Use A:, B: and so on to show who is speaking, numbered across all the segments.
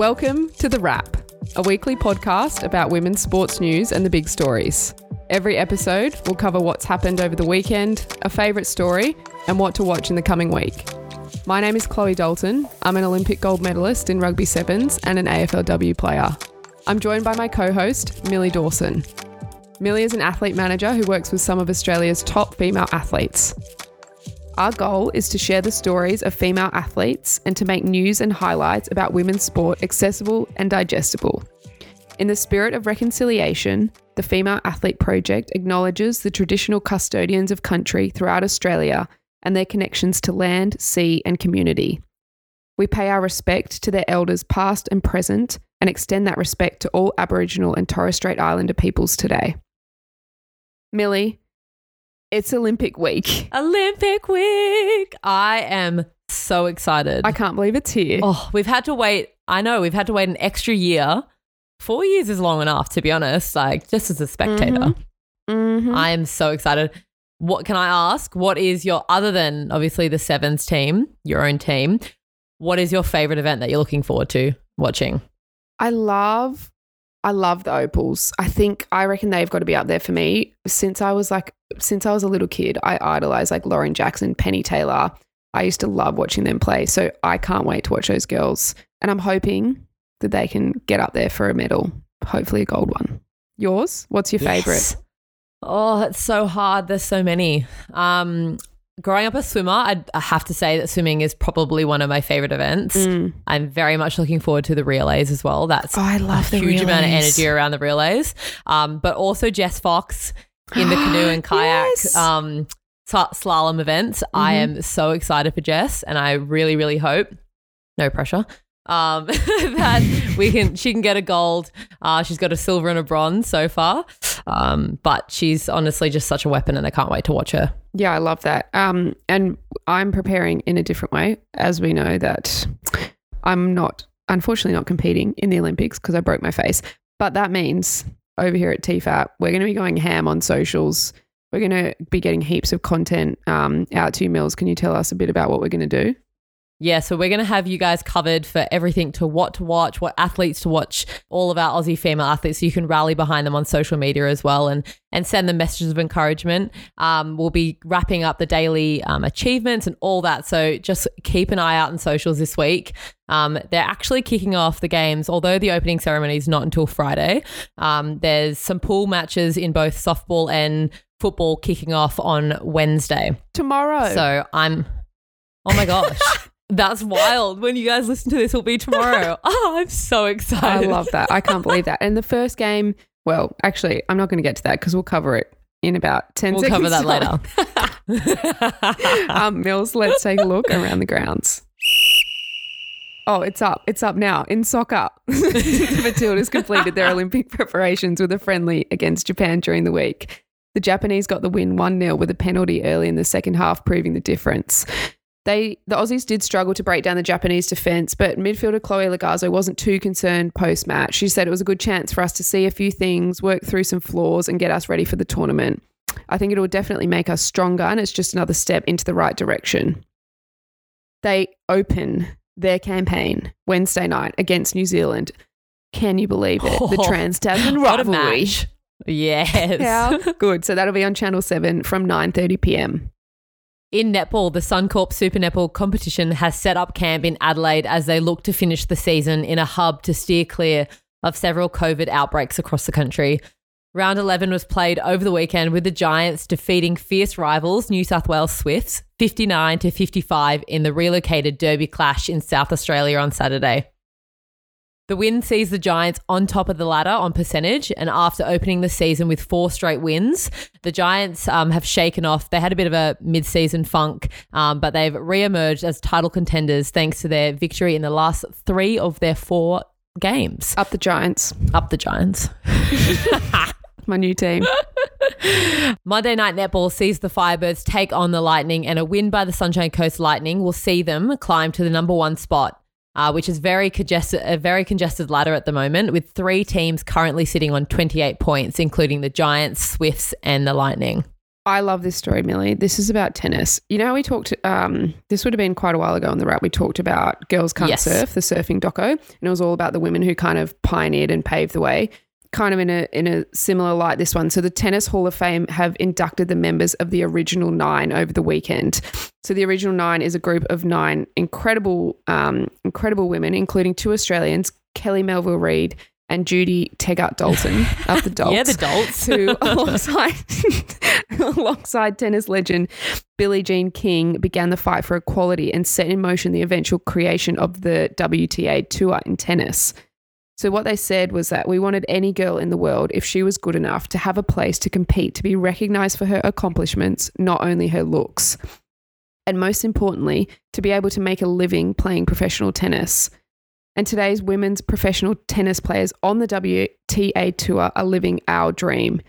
A: Welcome to The Wrap, a weekly podcast about women's sports news and the big stories. Every episode will cover what's happened over the weekend, a favourite story, and what to watch in the coming week. My name is Chloe Dalton. I'm an Olympic gold medalist in rugby sevens and an AFLW player. I'm joined by my co host, Millie Dawson. Millie is an athlete manager who works with some of Australia's top female athletes. Our goal is to share the stories of female athletes and to make news and highlights about women's sport accessible and digestible. In the spirit of reconciliation, the Female Athlete Project acknowledges the traditional custodians of country throughout Australia and their connections to land, sea, and community. We pay our respect to their elders past and present and extend that respect to all Aboriginal and Torres Strait Islander peoples today. Millie, it's Olympic week.
B: Olympic week. I am so excited.
A: I can't believe it's here.
B: oh, we've had to wait. I know we've had to wait an extra year. Four years is long enough, to be honest. Like, just as a spectator,
A: Mhm.
B: I am so excited. What can I ask? What is your, other than obviously the Sevens team, your own team, what is your favorite event that you're looking forward to watching?
A: I love I love the opals. I think I reckon they've got to be up there for me. Since I was like since I was a little kid, I idolized like Lauren Jackson, Penny Taylor. I used to love watching them play. So I can't wait to watch those girls. And I'm hoping that they can get up there for a medal, hopefully a gold one. Yours? What's your favorite?
B: Oh, it's so hard. There's so many. Um, growing up a swimmer, I'd, I have to say that swimming is probably one of my favorite events.
A: Mm.
B: I'm very much looking forward to the relays as well. That's
A: Oh, I love
B: a
A: the
B: huge amount of energy around the relays. Um, but also Jess Fox in the canoe and kayak
A: Yes.
B: um, slalom events. I
A: Mhm.
B: am so excited for Jess, and I really, really hope, no pressure, um, that we can she can get a gold. Uh, she's got a silver and a bronze so far, um, but she's honestly just such a weapon, and I can't wait to watch her.
A: Yeah, I love that. Um, and I'm preparing in a different way, as we know that I'm not, unfortunately, not competing in the Olympics because I broke my face. But that means over here at TFAP, we're going to be going ham on socials. We're going to be getting heaps of content um, out to you, Mills. Can you tell us a bit about what we're going to do?
B: Yeah, so we're going to have you guys covered for everything to what to watch, what athletes to watch, all of our Aussie female athletes. So you can rally behind them on social media as well and and send them messages of encouragement. Um, we'll be wrapping up the daily um, achievements and all that. So just keep an eye out on socials this week. Um, they're actually kicking off the games, although the opening ceremony is not until Friday. Um, there's some pool matches in both softball and football kicking off on Wednesday.
A: Tomorrow.
B: So I'm, oh my gosh. That's wild. When you guys listen to this, will be tomorrow. Oh, I'm so excited.
A: I love that. I can't believe that. And the first game, well, actually, I'm not going to get to that because we'll cover it in about 10
B: We'll
A: seconds.
B: cover that later.
A: um, Mills, let's take a look around the grounds. Oh, it's up. It's up now in soccer. Matildas completed their Olympic preparations with a friendly against Japan during the week. The Japanese got the win 1 0 with a penalty early in the second half, proving the difference. They, the Aussies did struggle to break down the Japanese defence, but midfielder Chloe Logarzo wasn't too concerned post match. She said it was a good chance for us to see a few things, work through some flaws, and get us ready for the tournament. I think it will definitely make us stronger, and it's just another step into the right direction. They open their campaign Wednesday night against New Zealand. Can you believe it? The Trans Tasman rivalry.
B: Yes.
A: How good. So that'll be on Channel 7 from 9:30 p.m.
B: In netball, the Suncorp Super Netball competition has set up camp in Adelaide as they look to finish the season in a hub to steer clear of several COVID outbreaks across the country. Round 11 was played over the weekend with the Giants defeating fierce rivals New South Wales Swifts 59 to 55 in the relocated Derby clash in South Australia on Saturday. The win sees the Giants on top of the ladder on percentage, and after opening the season with four straight wins, the Giants um, have shaken off. They had a bit of a mid-season funk, um, but they've re-emerged as title contenders thanks to their victory in the last three of their four games.
A: Up the Giants,
B: Up the Giants.
A: my new team.
B: Monday Night Netball sees the Firebirds take on the Lightning, and a win by the Sunshine Coast Lightning will see them climb to the number one spot. Uh, which is very congested, a very congested ladder at the moment, with three teams currently sitting on 28 points, including the Giants, Swifts, and the Lightning.
A: I love this story, Millie. This is about tennis. You know, we talked. Um, this would have been quite a while ago on the wrap. We talked about Girls Can't
B: Yes.
A: Surf, the surfing doco, and it was all about the women who kind of pioneered and paved the way. Kind of in a in a similar light, this one. So the Tennis Hall of Fame have inducted the members of the original nine over the weekend. So the original nine is a group of nine incredible, um, incredible women, including two Australians, Kerry Melville Reid and Judy Tegart Dalton of the Dolts
B: Yeah, the dolts.
A: who alongside alongside tennis legend Billie Jean King began the fight for equality and set in motion the eventual creation of the WTA tour in tennis. So what they said was that we wanted any girl in the world if she was good enough to have a place to compete to be recognized for her accomplishments, not only her looks. And most importantly, to be able to make a living playing professional tennis. And today's women's professional tennis players on the WTA tour are living our dream.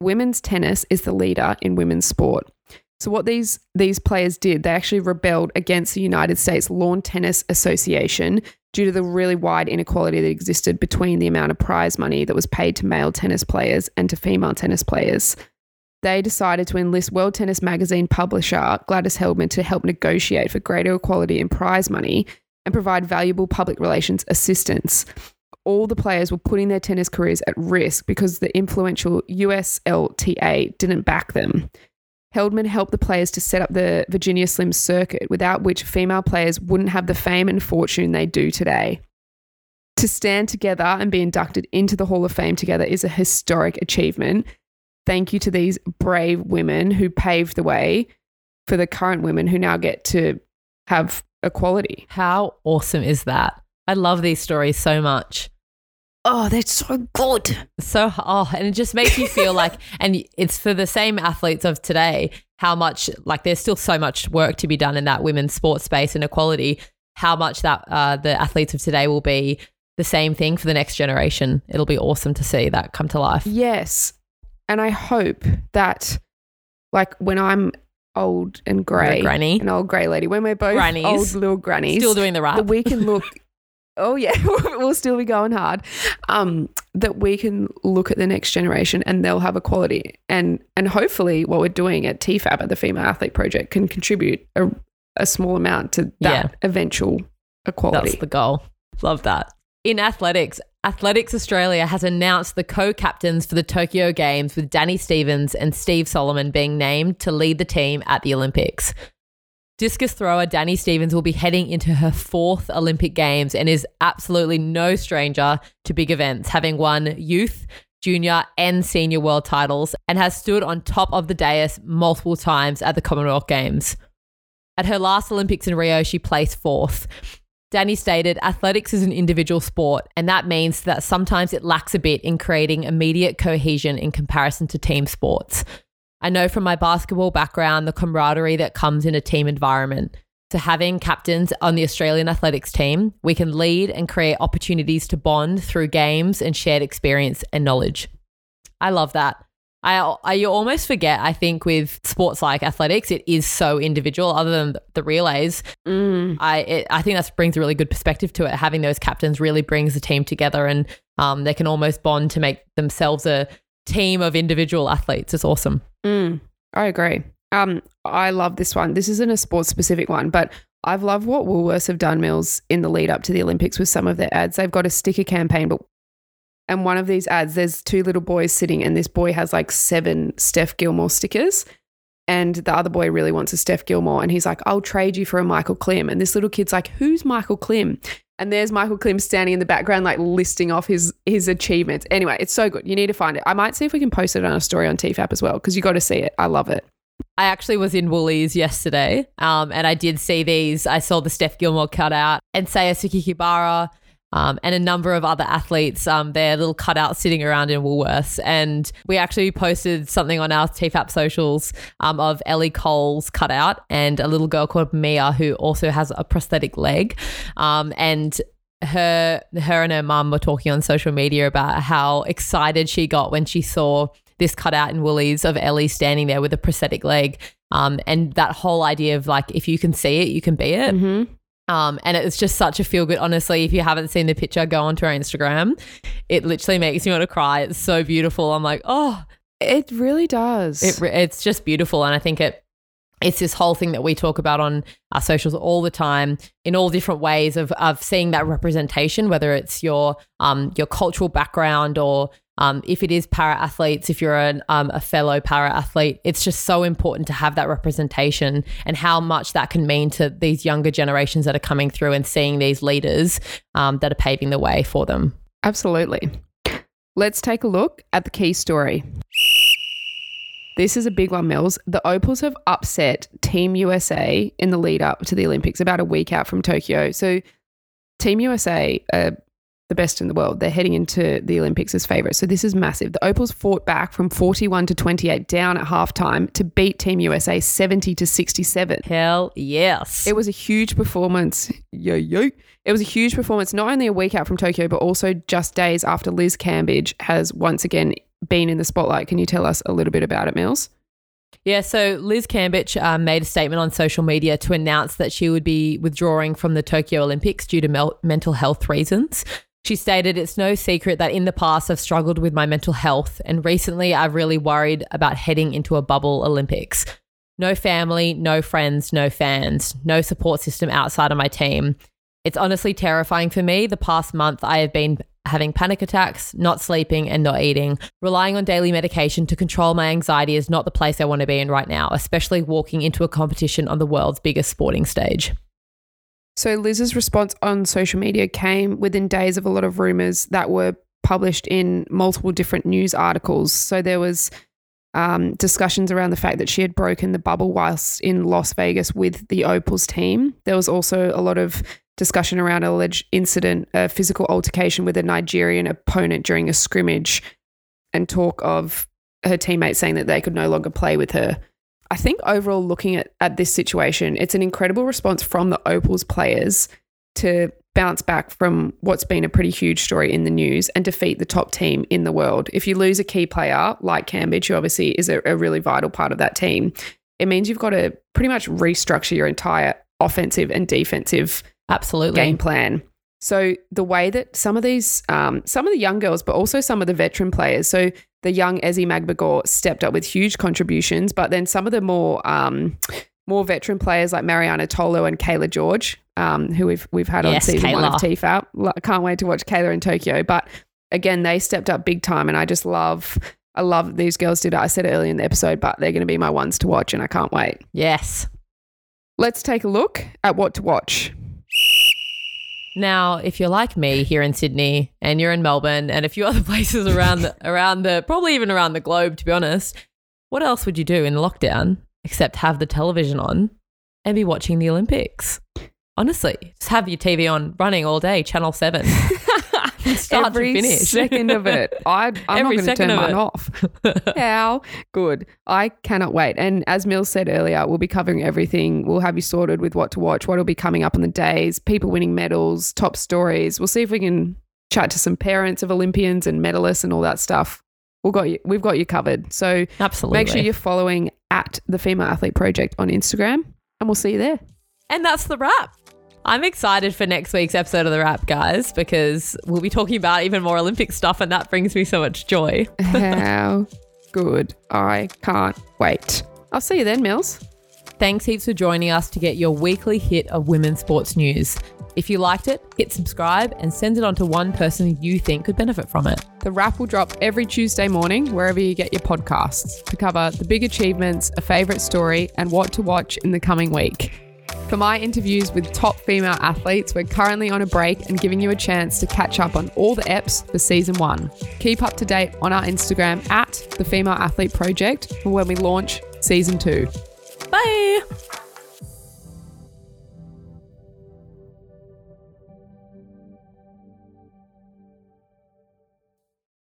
A: Women's tennis is the leader in women's sport. So what these these players did, they actually rebelled against the United States Lawn Tennis Association due to the really wide inequality that existed between the amount of prize money that was paid to male tennis players and to female tennis players. They decided to enlist World Tennis Magazine publisher Gladys Heldman to help negotiate for greater equality in prize money and provide valuable public relations assistance. All the players were putting their tennis careers at risk because the influential USLTA didn't back them. Heldman helped the players to set up the Virginia Slim circuit, without which female players wouldn't have the fame and fortune they do today. To stand together and be inducted into the Hall of Fame together is a historic achievement. Thank you to these brave women who paved the way for the current women who now get to have equality.
B: How awesome is that? I love these stories so much.
A: Oh, that's so good.
B: So, oh, and it just makes you feel like, and it's for the same athletes of today, how much, like, there's still so much work to be done in that women's sports space and equality, how much that uh, the athletes of today will be the same thing for the next generation. It'll be awesome to see that come to life.
A: Yes. And I hope that, like, when I'm old and grey,
B: granny.
A: an old grey lady, when we're both
B: Grannies.
A: old little grannies,
B: Still doing the wrap.
A: that we can look. Oh yeah, we'll still be going hard. Um, that we can look at the next generation and they'll have equality, and and hopefully what we're doing at TFAP at the Female Athlete Project can contribute a, a small amount to that eventual equality.
B: That's the goal. Love that. In athletics, Athletics Australia has announced the co captains for the Tokyo Games with Dani Stevens and Steve Solomon being named to lead the team at the Olympics. Discus thrower Dani Stevens will be heading into her fourth Olympic Games and is absolutely no stranger to big events, having won youth, junior, and senior world titles, and has stood on top of the dais multiple times at the Commonwealth Games. At her last Olympics in Rio, she placed fourth. Dani stated, athletics is an individual sport, and that means that sometimes it lacks a bit in creating immediate cohesion in comparison to team sports. I know from my basketball background the camaraderie that comes in a team environment. So, having captains on the Australian athletics team, we can lead and create opportunities to bond through games and shared experience and knowledge. I love that. I, I you almost forget, I think, with sports like athletics, it is so individual. Other than the relays,
A: Mm.
B: I it, I think that brings a really good perspective to it. Having those captains really brings the team together, and um, they can almost bond to make themselves a team of individual athletes. It's awesome.
A: Mm, I agree. Um, I love this one. This isn't a sports specific one, but I've loved what Woolworths have done, Mills, in the lead up to the Olympics with some of their ads. They've got a sticker campaign, but and one of these ads, there's two little boys sitting, and this boy has like seven Steph Gilmore stickers. And the other boy really wants a Steph Gilmore, and he's like, "I'll trade you for a Michael Klim." And this little kid's like, "Who's Michael Klim?" And there's Michael Klim standing in the background, like listing off his his achievements. Anyway, it's so good. You need to find it. I might see if we can post it on a story on TFAP as well, because you got to see it. I love it.
B: I actually was in Woolies yesterday, um, and I did see these. I saw the Steph Gilmore cutout and Saya Sakakibara, um, and a number of other athletes. Um, their little cutouts sitting around in Woolworths, and we actually posted something on our TFAP socials um, of Ellie Cole's cutout and a little girl called Mia who also has a prosthetic leg, um, and her her and her mum were talking on social media about how excited she got when she saw this cutout in Woolies of Ellie standing there with a prosthetic leg. Um, and that whole idea of like, if you can see it, you can be it.
A: Mm-hmm.
B: Um, and it's just such a feel good. Honestly, if you haven't seen the picture, go onto our Instagram. It literally makes me want to cry. It's so beautiful. I'm like, oh,
A: It really does.
B: It, it's just beautiful. And I think it it's this whole thing that we talk about on our socials all the time in all different ways of, of seeing that representation, whether it's your um, your cultural background or um, if it is para athletes, if you're an, um, a fellow para athlete, it's just so important to have that representation and how much that can mean to these younger generations that are coming through and seeing these leaders um, that are paving the way for them.
A: Absolutely. Let's take a look at the key story. This is a big one, Mills. The Opals have upset Team USA in the lead up to the Olympics about a week out from Tokyo. So, Team USA are the best in the world. They're heading into the Olympics as favourites. So, this is massive. The Opals fought back from 41 to 28 down at halftime to beat Team USA 70 to 67.
B: Hell yes.
A: It was a huge performance. Yo, yo. It was a huge performance, not only a week out from Tokyo, but also just days after Liz Cambage has once again been in the spotlight. Can you tell us a little bit about it, Mills?
B: Yeah, so Liz Cambage um, made a statement on social media to announce that she would be withdrawing from the Tokyo Olympics due to mel- mental health reasons. She stated, It's no secret that in the past I've struggled with my mental health, and recently I've really worried about heading into a bubble Olympics. No family, no friends, no fans, no support system outside of my team. It's honestly terrifying for me. The past month, I have been having panic attacks, not sleeping, and not eating. Relying on daily medication to control my anxiety is not the place I want to be in right now, especially walking into a competition on the world's biggest sporting stage.
A: So, Liz's response on social media came within days of a lot of rumors that were published in multiple different news articles. So, there was um, discussions around the fact that she had broken the bubble whilst in Las Vegas with the Opals team. There was also a lot of discussion around an alleged incident, a physical altercation with a Nigerian opponent during a scrimmage, and talk of her teammates saying that they could no longer play with her. I think overall, looking at, at this situation, it's an incredible response from the Opals players to bounce back from what's been a pretty huge story in the news and defeat the top team in the world. If you lose a key player like Cambage, who obviously is a, a really vital part of that team, it means you've got to pretty much restructure your entire offensive and defensive
B: absolutely
A: game plan. So the way that some of these, um, some of the young girls, but also some of the veteran players, so the young Ezi Magbegor stepped up with huge contributions, but then some of the more um, more veteran players like Marianna Tolo and Cayla George, um, who we've we've had yes, on season Cayla. one of TFAP. I can't wait to watch Cayla in Tokyo. But again, they stepped up big time, and I just love. I love these girls did. I said it earlier in the episode, but they're going to be my ones to watch, and I can't wait.
B: Yes.
A: Let's take a look at what to watch.
B: Now, if you're like me here in Sydney and you're in Melbourne and a few other places around the, around the probably even around the globe, to be honest, what else would you do in lockdown except have the television on and be watching the Olympics? Honestly, just have your TV on running all day, Channel Seven.
A: start every to finish. second of it. I, I'm every not going to turn mine it. off. How good. I cannot wait. And as Mills said earlier, we'll be covering everything. We'll have you sorted with what to watch, what will be coming up on the days, people winning medals, top stories. We'll see if we can chat to some parents of Olympians and medalists and all that stuff. We've got you, we've got you covered. So
B: absolutely
A: make sure you're following at the Female Athlete Project on Instagram, and we'll see you there.
B: And that's the wrap. I'm excited for next week's episode of The Wrap, guys, because we'll be talking about even more Olympic stuff, and that brings me so much joy.
A: How good. I can't wait. I'll see you then, Mills.
B: Thanks heaps for joining us to get your weekly hit of women's sports news. If you liked it, hit subscribe and send it on to one person you think could benefit from it.
A: The wrap will drop every Tuesday morning wherever you get your podcasts to cover the big achievements, a favourite story, and what to watch in the coming week. For my interviews with top female athletes, we're currently on a break and giving you a chance to catch up on all the EPs for season one. Keep up to date on our Instagram at the Female Athlete Project for when we launch season two.
B: Bye.